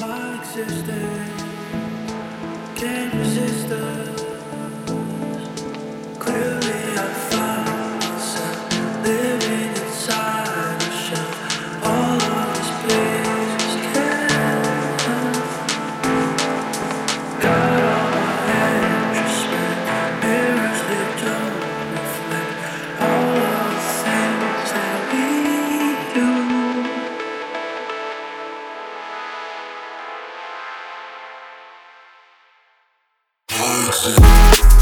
my existence. Can Peace.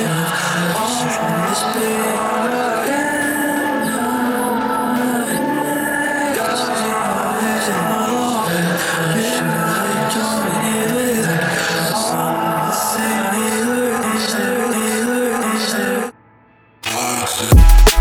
House.